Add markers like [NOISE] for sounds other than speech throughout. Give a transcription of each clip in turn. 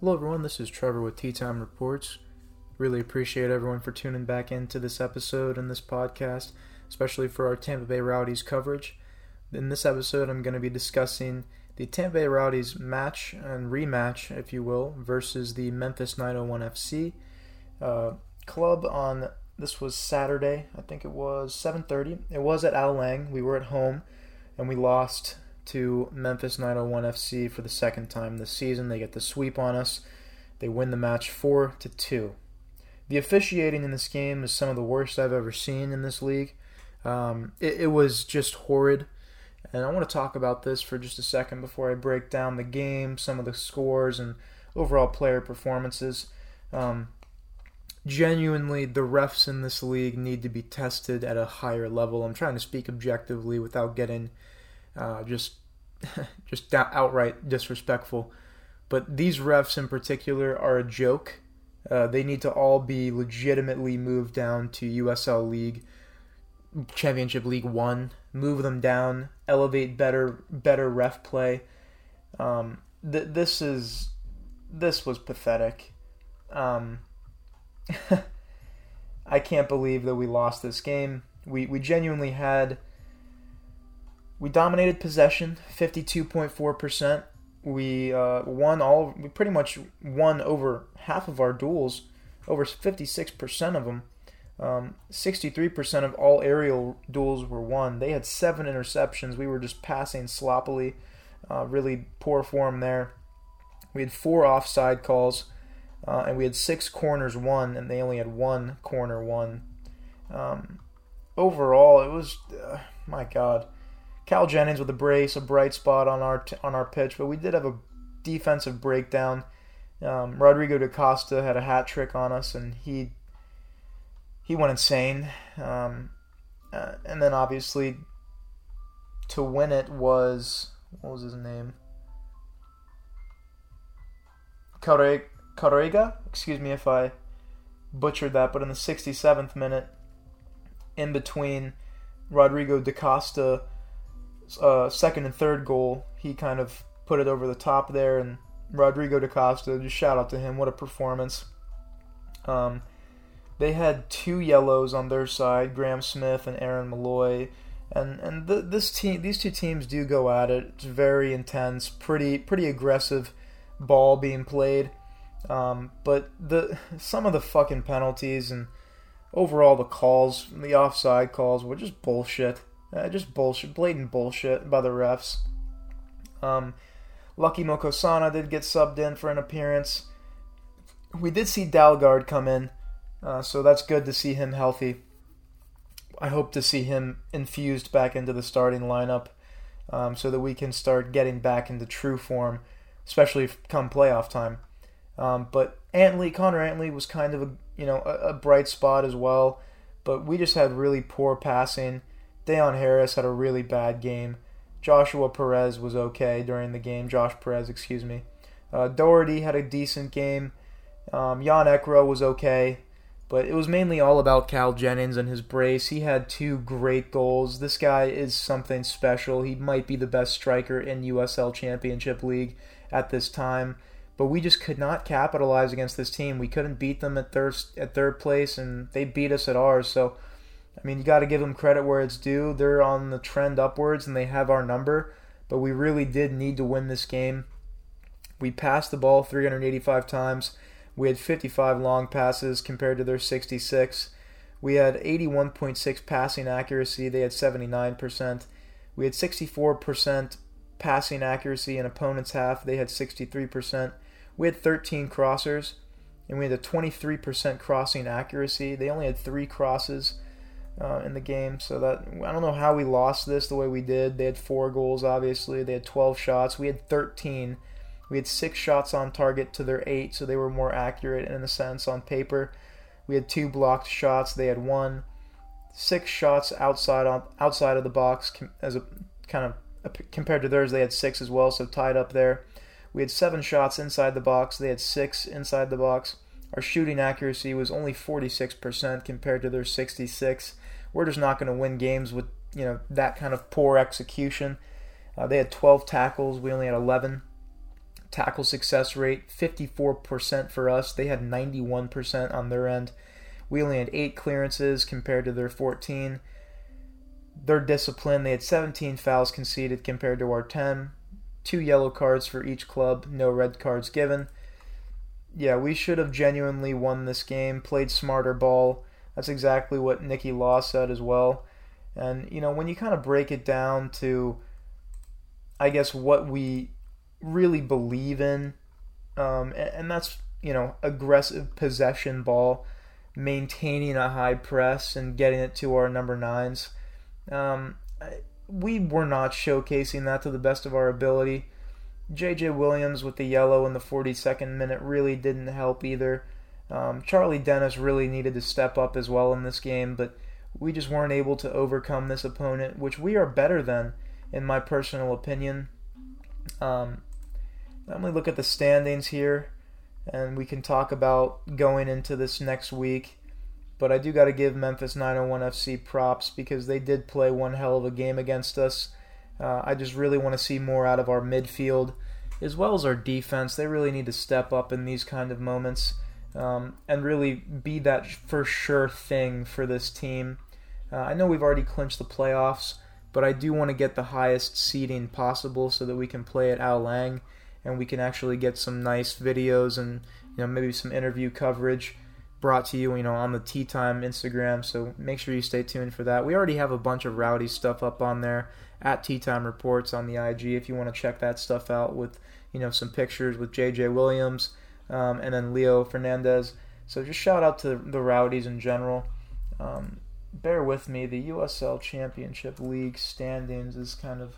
Hello, everyone. This is Trevor with Tee Time Reports. Really appreciate everyone for tuning back into this episode and this podcast, especially for our Tampa Bay Rowdies coverage. In this episode, I'm going to be discussing the Tampa Bay Rowdies match and rematch, if you will, versus the Memphis 901 FC uh, club on this was Saturday. I think it was 7:30. It was at Al Lang. We were at home, and we lost to Memphis 901 FC for the second time this season. They get the sweep on us. They win the match four to two. The officiating in this game is some of the worst I've ever seen in this league. Um, it, it was just horrid. And I want to talk about this for just a second before I break down the game, some of the scores, and overall player performances. Um, genuinely, the refs in this league need to be tested at a higher level. I'm trying to speak objectively without getting uh, just [LAUGHS] just outright disrespectful. But these refs in particular are a joke. Uh, they need to all be legitimately moved down to USL League, Championship League One. Move them down, elevate better better ref play. Um, th- this is this was pathetic. Um, [LAUGHS] I can't believe that we lost this game. We we genuinely had we dominated possession, 52.4%. We uh, won all. We pretty much won over half of our duels, over 56% of them. Um, 63% of all aerial duels were won. They had seven interceptions. We were just passing sloppily. Uh, really poor form there. We had four offside calls, uh, and we had six corners won, and they only had one corner won. Um, overall, it was, uh, my God, Cal Jennings with a brace, a bright spot on our t- on our pitch, but we did have a defensive breakdown. Um, Rodrigo da Costa had a hat trick on us, and he he went insane. Um, uh, and then obviously to win it was what was his name? Carrega. Excuse me if I butchered that, but in the 67th minute, in between Rodrigo da Costa uh, second and third goal, he kind of put it over the top there. And Rodrigo da Costa, just shout out to him. What a performance. Um, they had two yellows on their side, Graham Smith and Aaron Malloy. And and the, this team, these two teams do go at it. It's very intense, pretty pretty aggressive ball being played. Um, but the some of the fucking penalties and overall the calls, the offside calls were just bullshit. Uh, just bullshit, blatant bullshit by the refs. Um, Lucky Mokosana did get subbed in for an appearance. We did see Dalgaard come in, uh, so that's good to see him healthy. I hope to see him infused back into the starting lineup um, so that we can start getting back into true form, especially come playoff time. Um, but Antley, Connor Antley was kind of a you know a, a bright spot as well, but we just had really poor passing. Deon Harris had a really bad game. Joshua Perez was okay during the game. Josh Perez, excuse me. Uh, Doherty had a decent game. Um, Jan Ekro was okay, but it was mainly all about Cal Jennings and his brace. He had two great goals. This guy is something special. He might be the best striker in USL Championship League at this time, but we just could not capitalize against this team. We couldn't beat them at third at third place, and they beat us at ours. So I mean, you got to give them credit where it's due. They're on the trend upwards and they have our number, but we really did need to win this game. We passed the ball 385 times. We had 55 long passes compared to their 66. We had 81.6 passing accuracy. They had 79%. We had 64% passing accuracy in opponent's half. They had 63%. We had 13 crossers, and we had a 23% crossing accuracy. They only had three crosses uh, in the game. So that I don't know how we lost this the way we did. They had four goals, obviously. They had 12 shots. We had 13. We had six shots on target to their eight, so they were more accurate in a sense on paper. We had two blocked shots. They had one. Six shots outside on outside of the box as a kind of compared to theirs. They had six as well, so tied up there. We had seven shots inside the box. They had six inside the box. Our shooting accuracy was only 46% compared to their 66. We're just not going to win games with you know that kind of poor execution. Uh, they had 12 tackles. We only had 11. tackle success rate 54% for us. They had 91% on their end. We only had eight clearances compared to their 14. Their discipline, they had 17 fouls conceded compared to our 10. Two yellow cards for each club, no red cards given. Yeah, we should have genuinely won this game, played smarter ball. That's exactly what Nicky Law said as well. And, you know, when you kind of break it down to, I guess, what we really believe in, um, and, and that's, you know, aggressive possession ball maintaining a high press and getting it to our number nines. Um, we were not showcasing that to the best of our ability. J.J. Williams with the yellow in the 42nd minute really didn't help either. Um, Charlie Dennis really needed to step up as well in this game, but we just weren't able to overcome this opponent, which we are better than, in my personal opinion. Um, let me look at the standings here and we can talk about going into this next week. But I do got to give Memphis 901 FC props because they did play one hell of a game against us. Uh, I just really want to see more out of our midfield as well as our defense. They really need to step up in these kind of moments um, and really be that for sure thing for this team. Uh, I know we've already clinched the playoffs, but I do want to get the highest seeding possible so that we can play at Al Lang and we can actually get some nice videos and you know maybe some interview coverage brought to you you know on the Tee Time Instagram. So make sure you stay tuned for that. We already have a bunch of rowdy stuff up on there at Tee Time Reports on the IG if you want to check that stuff out with you know some pictures with JJ Williams um, and then Leo Fernandes. So just shout out to the Rowdies in general. Um, bear with me, the USL Championship League standings is kind of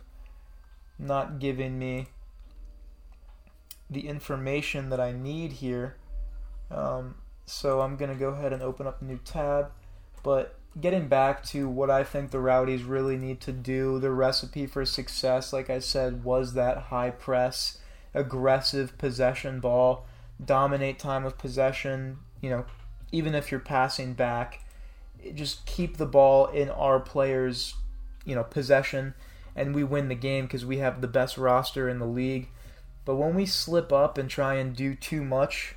not giving me the information that I need here. Um, so I'm going to go ahead and open up a new tab. But getting back to what I think the Rowdies really need to do, the recipe for success, like I said, was that high press, aggressive possession ball, dominate time of possession, you know, even if you're passing back, just keep the ball in our players' you know possession and we win the game because we have the best roster in the league but when we slip up and try and do too much,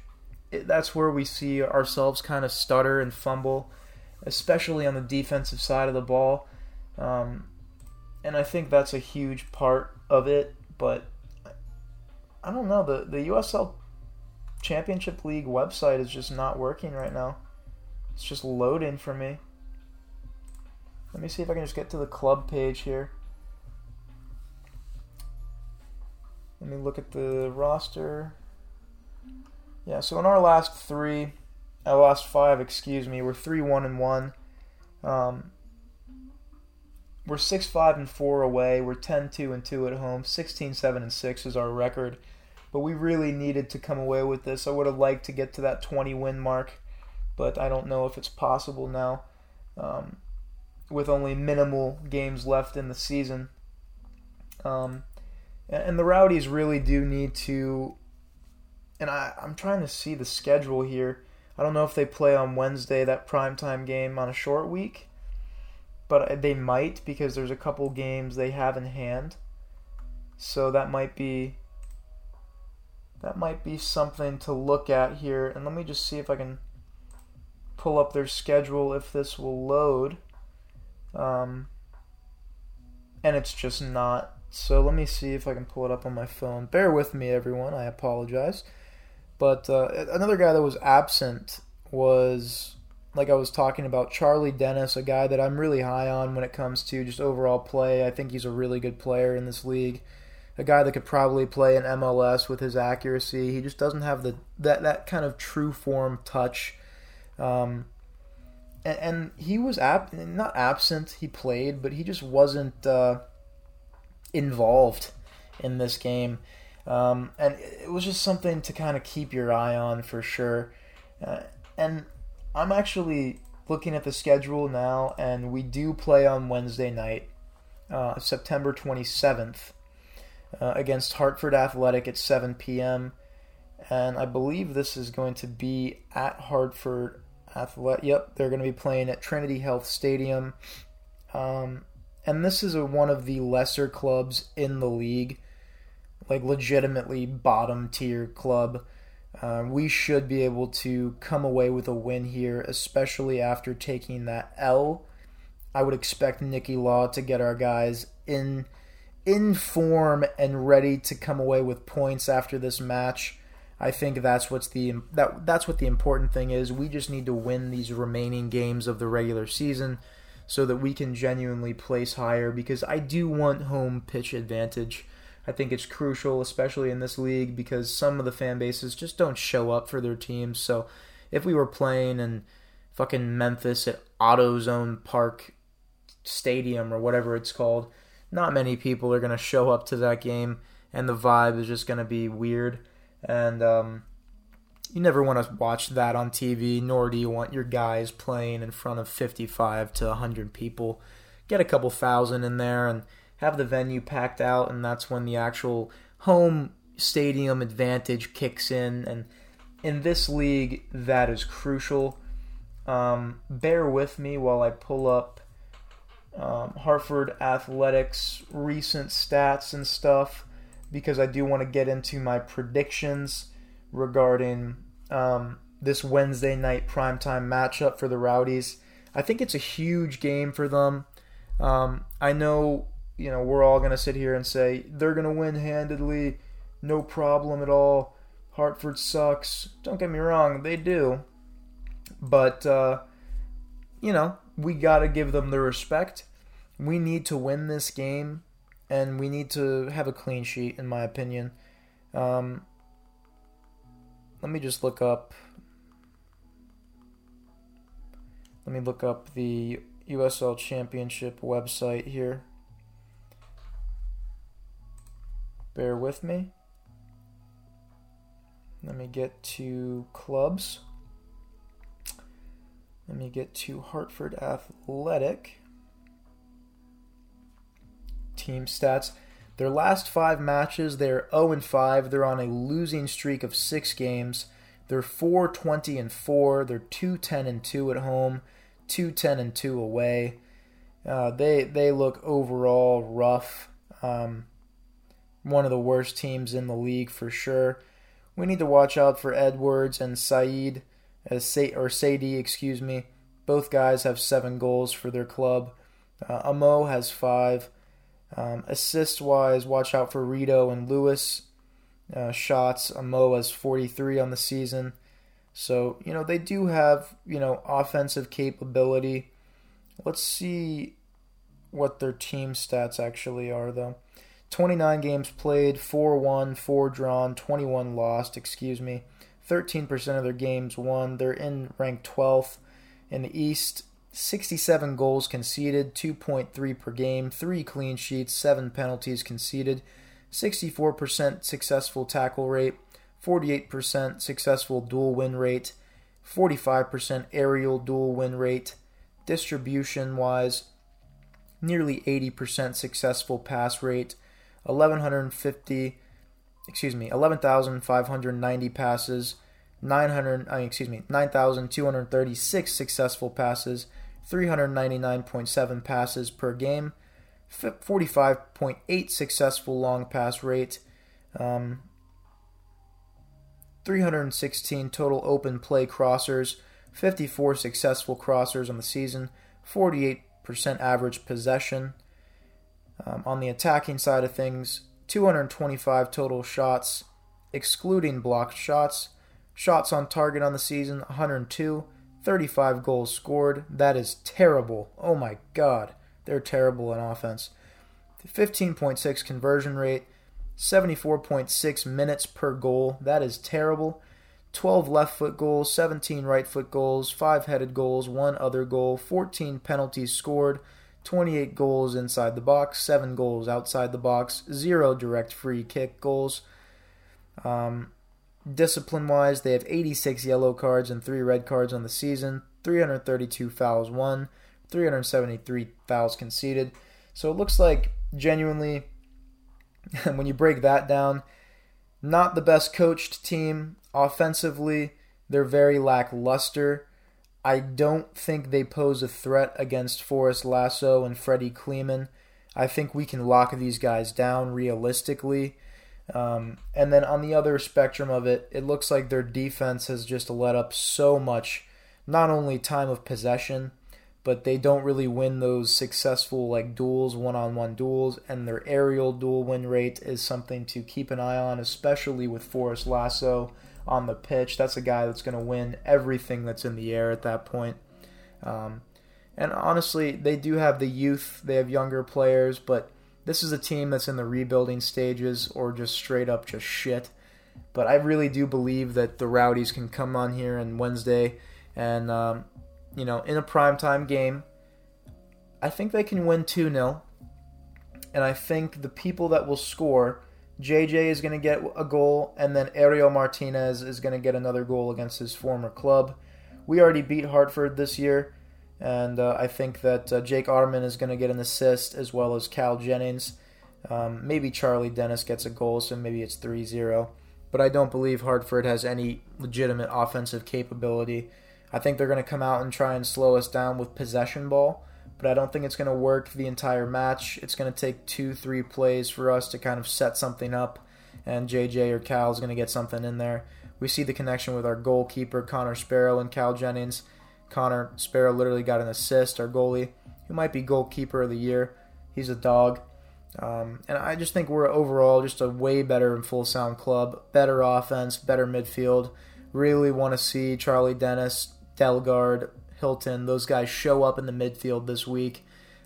it, that's where we see ourselves kind of stutter and fumble, especially on the defensive side of the ball. Um, and I think that's a huge part of it. But I don't know the the USL Championship League website is just not working right now. It's just loading for me. Let me see if I can just get to the club page here. Let me look at the roster. Yeah, so in our last three, our last five, excuse me, we're three one and one. Um, we're six five and four away. We're 10-2 and two at home. 16-7 and six is our record. But we really needed to come away with this. I would have liked to get to that 20 win mark, but I don't know if it's possible now. Um, with only minimal games left in the season. Um, and the Rowdies really do need to. And I, I'm trying to see the schedule here. I don't know if they play on Wednesday, that primetime game on a short week, but they might because there's a couple games they have in hand. So that might be that might be something to look at here. And let me just see if I can pull up their schedule if this will load. Um, and it's just not so let me see if I can pull it up on my phone. Bear with me, everyone. I apologize. But uh, another guy that was absent was, like I was talking about, Charlie Dennis, a guy that I'm really high on when it comes to just overall play. I think he's a really good player in this league. A guy that could probably play in MLS with his accuracy. He just doesn't have the that that kind of true form touch. Um, and, and, he was ab- not absent. He played, but he just wasn't. Uh, involved in this game. Um, and it was just something to kind of keep your eye on for sure. Uh, and I'm actually looking at the schedule now, and we do play on Wednesday night, uh, September 27th, uh, against Hartford Athletic at 7 p.m. And I believe this is going to be at Hartford Athletic. Yep, they're going to be playing at Trinity Health Stadium. Um, and this is a, one of the lesser clubs in the league. like legitimately bottom tier club. Uh, we should be able to come away with a win here, especially after taking that L. I would expect Nicky Law to get our guys in in form and ready to come away with points after this match. I think that's what's the that that's what the important thing is. We just need to win these remaining games of the regular season so that we can genuinely place higher because I do want home pitch advantage. I think it's crucial, especially in this league, because some of the fan bases just don't show up for their teams. So if we were playing in fucking Memphis at AutoZone Park Stadium or whatever it's called, not many people are going to show up to that game, and the vibe is just going to be weird. And um, you never want to watch that on TV, nor do you want your guys playing in front of 55 to 100 people. Get a couple thousand in there and have the venue packed out, and that's when the actual home stadium advantage kicks in. And in this league, that is crucial. Um, bear with me while I pull up um, Hartford Athletics recent stats and stuff because I do want to get into my predictions regarding um, this Wednesday night primetime matchup for the Rowdies. I think it's a huge game for them. Um, I know you know, we're all going to sit here and say they're going to win handedly, no problem at all. Hartford sucks. Don't get me wrong, they do. But, uh, you know, we got to give them the respect. We need to win this game, and we need to have a clean sheet, in my opinion. Um, let me just look up. Let me look up the USL Championship website here. Bear with me. Let me get to clubs. Let me get to Hartford Athletic. Team stats. Their last five matches, they're 0 and 5. They're on a losing streak of six games. They're 4 20 and 4. They're 2 10 and 2 at home, 2 10 and 2 away. Uh, they they look overall rough. Um, one of the worst teams in the league for sure. We need to watch out for Edwards and Saeed, as Sa- or Sadie, excuse me. Both guys have seven goals for their club. Uh, Amo has five. Um, assist wise, watch out for Rito and Lewis. Uh, shots, Amo has 43 on the season. So, you know, they do have, you know, offensive capability. Let's see what their team stats actually are, though. 29 games played, 4 won, 4 drawn, 21 lost, excuse me. 13% of their games won. They're in ranked 12th in the East. 67 goals conceded, 2.3 per game, 3 clean sheets, 7 penalties conceded, 64% successful tackle rate, 48% successful dual win rate, 45% aerial dual win rate. Distribution wise, nearly 80% successful pass rate, 1150 excuse me 11,590 passes 900 uh, excuse me 9,236 successful passes 399.7 passes per game 45.8 successful long pass rate um, 316 total open play crossers 54 successful crossers on the season 48% average possession. Um, on the attacking side of things, 225 total shots, excluding blocked shots. Shots on target on the season, 102. 35 goals scored. That is terrible. Oh my god. They're terrible in offense. 15.6 conversion rate, 74.6 minutes per goal. That is terrible. 12 left foot goals, 17 right foot goals, 5 headed goals, 1 other goal, 14 penalties scored, 28 goals inside the box, 7 goals outside the box, 0 direct free kick goals. Um, discipline wise, they have 86 yellow cards and 3 red cards on the season, 332 fouls won, 373 fouls conceded. So it looks like genuinely, [LAUGHS] when you break that down, not the best coached team offensively. They're very lackluster. I don't think they pose a threat against Forrest Lasso and Freddy Kleemann. I think we can lock these guys down realistically. Um, and then on the other spectrum of it, it looks like their defense has just let up so much, not only time of possession, but they don't really win those successful like duels, one-on-one duels, and their aerial duel win rate is something to keep an eye on, especially with Forrest Lasso on the pitch. That's a guy that's going to win everything that's in the air at that point. Um, and honestly, they do have the youth, they have younger players, but this is a team that's in the rebuilding stages or just straight up just shit. But I really do believe that the Rowdies can come on here on Wednesday and um, you know, in a primetime game, I think they can win 2 0. And I think the people that will score, JJ is going to get a goal, and then Ariel Martinez is going to get another goal against his former club. We already beat Hartford this year, and uh, I think that uh, Jake Arman is going to get an assist as well as Cal Jennings. Um, maybe Charlie Dennis gets a goal, so maybe it's 3 0. But I don't believe Hartford has any legitimate offensive capability I think they're going to come out and try and slow us down with possession ball, but I don't think it's going to work the entire match. It's going to take two, three plays for us to kind of set something up, and JJ or Cal is going to get something in there. We see the connection with our goalkeeper, Connor Sparrow, and Cal Jennings. Connor Sparrow literally got an assist, our goalie, who might be goalkeeper of the year. He's a dog. Um, and I just think we're overall just a way better and full sound club, better offense, better midfield. Really want to see Charlie Dennis Dalgaard, Hilton, those guys show up in the midfield this week.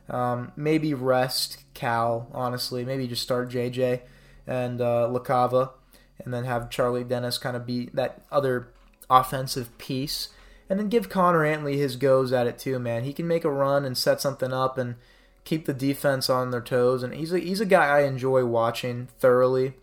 Um, maybe rest Cal, honestly. Maybe just start JJ and uh, LaCava, and then have Charlie Dennis kind of be that other offensive piece. And then give Connor Antley his goes at it too, man. He can make a run and set something up and keep the defense on their toes. And he's a, he's a guy I enjoy watching thoroughly.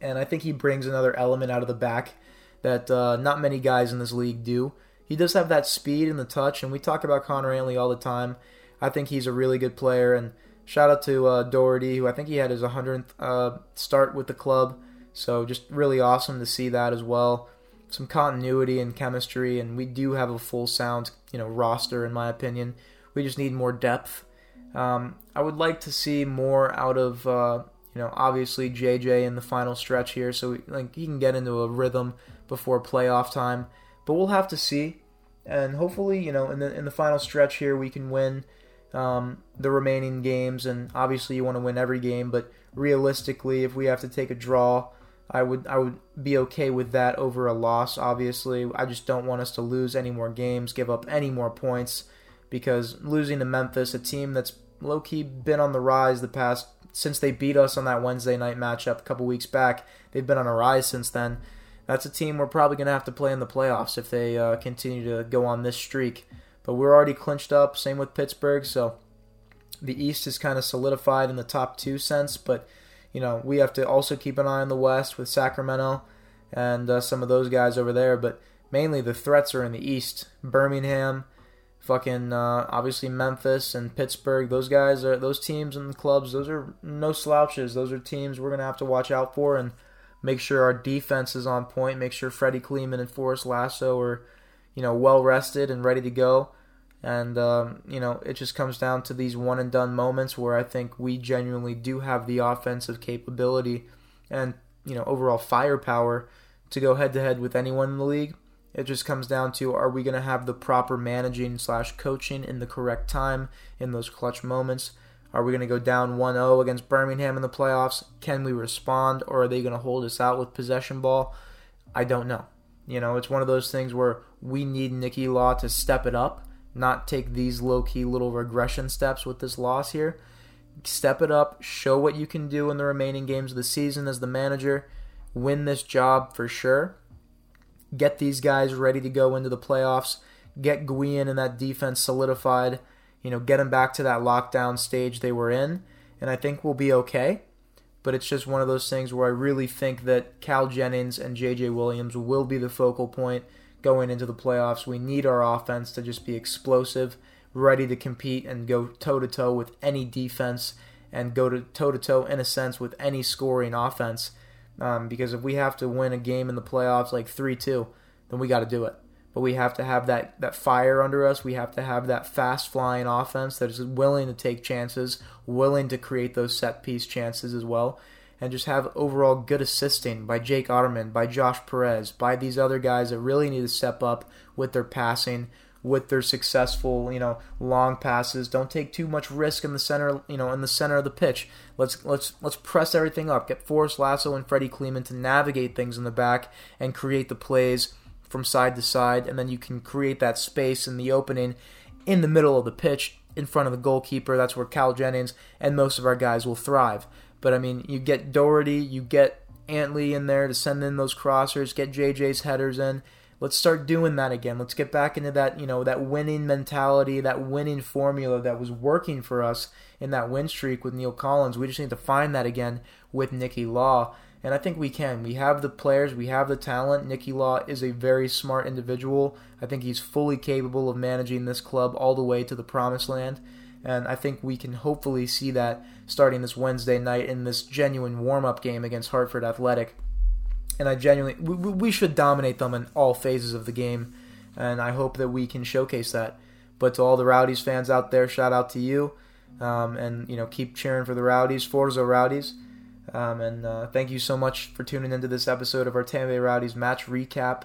And I think he brings another element out of the back that uh, not many guys in this league do he does have that speed and the touch, and we talk about Connor Antley all the time. I think he's a really good player, and shout out to uh, Doherty, who I think he had his 100th uh, start with the club. So just really awesome to see that as well. Some continuity and chemistry, and we do have a full sound, you know, roster in my opinion. We just need more depth. Um, I would like to see more out of, uh, you know, obviously JJ in the final stretch here, so we, like he can get into a rhythm before playoff time. But we'll have to see and hopefully, you know, in the in the final stretch here, we can win um, the remaining games. And obviously, you want to win every game, but realistically, if we have to take a draw, I would I would be okay with that over a loss. Obviously, I just don't want us to lose any more games, give up any more points, because losing to Memphis, a team that's low key been on the rise the past since they beat us on that Wednesday night matchup a couple weeks back, they've been on a rise since then that's a team we're probably going to have to play in the playoffs if they uh, continue to go on this streak. But we're already clinched up. Same with Pittsburgh. So the East is kind of solidified in the top two sense. But you know we have to also keep an eye on the West with Sacramento and uh, some of those guys over there. But mainly the threats are in the East. Birmingham, fucking uh, obviously Memphis and Pittsburgh. Those guys are those teams and clubs. Those are no slouches. Those are teams we're gonna have to watch out for and make sure our defense is on point, make sure Freddy Kleemann and Forrest Lasso are, you know, well rested and ready to go. And um, you know, it just comes down to these one and done moments where I think we genuinely do have the offensive capability and you know overall firepower to go head to head with anyone in the league. It just comes down to are we going to have the proper managing slash coaching in the correct time in those clutch moments? Are we going to go down 1 0 against Birmingham in the playoffs? Can we respond, or are they going to hold us out with possession ball? I don't know. You know, it's one of those things where we need Nicky Law to step it up, not take these low key little regression steps with this loss here. Step it up, show what you can do in the remaining games of the season as the manager, win this job for sure. Get these guys ready to go into the playoffs, get Guillen and that defense solidified you know, get them back to that lockdown stage they were in, and I think we'll be okay. But it's just one of those things where I really think that Cal Jennings and JJ Williams will be the focal point going into the playoffs. We need our offense to just be explosive, ready to compete and go toe to toe with any defense and go to toe to toe in a sense with any scoring offense. Um, because if we have to win a game in the playoffs like three two, then we got to do it but we have to have that, that fire under us. We have to have that fast flying offense that is willing to take chances, willing to create those set piece chances as well. and just have overall good assisting by Jake Otterman, by Josh Perez, by these other guys that really need to step up with their passing, with their successful, you know, long passes. Don't take too much risk in the center, you know, in the center of the pitch. Let's let's let's press everything up. Get Forrest Lasso and Freddy Kleemann to navigate things in the back and create the plays from side to side, and then you can create that space in the opening in the middle of the pitch in front of the goalkeeper. That's where Cal Jennings and most of our guys will thrive. But I mean, you get Doherty, you get Antley in there to send in those crossers, get JJ's headers in. Let's start doing that again. Let's get back into that, you know, that winning mentality, that winning formula that was working for us in that win streak with Neill Collins. We just need to find that again with Nicky Law. And I think we can. We have the players, we have the talent. Nicky Law is a very smart individual. I think he's fully capable of managing this club all the way to the promised land. And I think we can hopefully see that starting this Wednesday night in this genuine warm up game against Hartford Athletic. And I genuinely, we, we should dominate them in all phases of the game. And I hope that we can showcase that. But to all the Rowdies fans out there, shout out to you. Um, and, you know, keep cheering for the Rowdies, Forza Rowdies. Um, and uh, thank you so much for tuning into this episode of our Tampa Bay Rowdies match recap.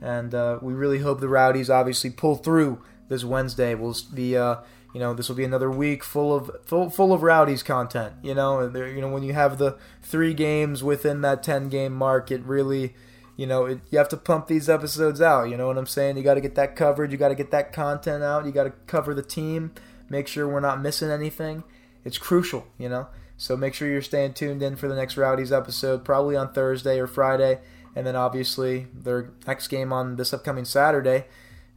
And uh, we really hope the Rowdies obviously pull through this Wednesday. We'll be, uh, you know, this will be another week full of full, full of Rowdies content. You know, you know when you have the three games within that ten game mark, it really, you know, it, you have to pump these episodes out. You know what I'm saying? You got to get that coverage. You got to get that content out. You got to cover the team. Make sure we're not missing anything. It's crucial. You know. So make sure you're staying tuned in for the next Rowdies episode, probably on Thursday or Friday. And then obviously their next game on this upcoming Saturday.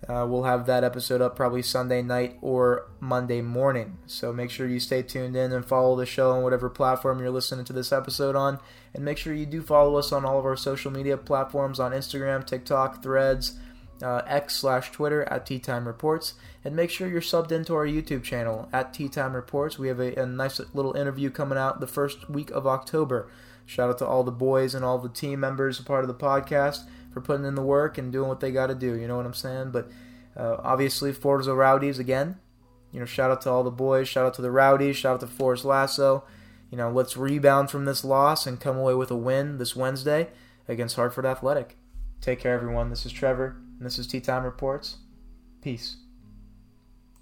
Uh, we'll have that episode up probably Sunday night or Monday morning. So make sure you stay tuned in and follow the show on whatever platform you're listening to this episode on. And make sure you do follow us on all of our social media platforms on Instagram, TikTok, Threads, uh, X slash Twitter at Tee Time Reports, and make sure you're subbed into our YouTube channel at Tee Time Reports. We have a, a, nice little interview coming out the first week of October. Shout out to all the boys and all the team members a part of the podcast for putting in the work and doing what they got to do. You know what I'm saying? But uh, obviously, Forza Rowdies again. You know, shout out to all the boys. Shout out to the Rowdies. Shout out to Forrest Lasso. You know, let's rebound from this loss and come away with a win this Wednesday against Hartford Athletic. Take care, everyone. This is Trevor. And this is Tee Time Reports. Peace.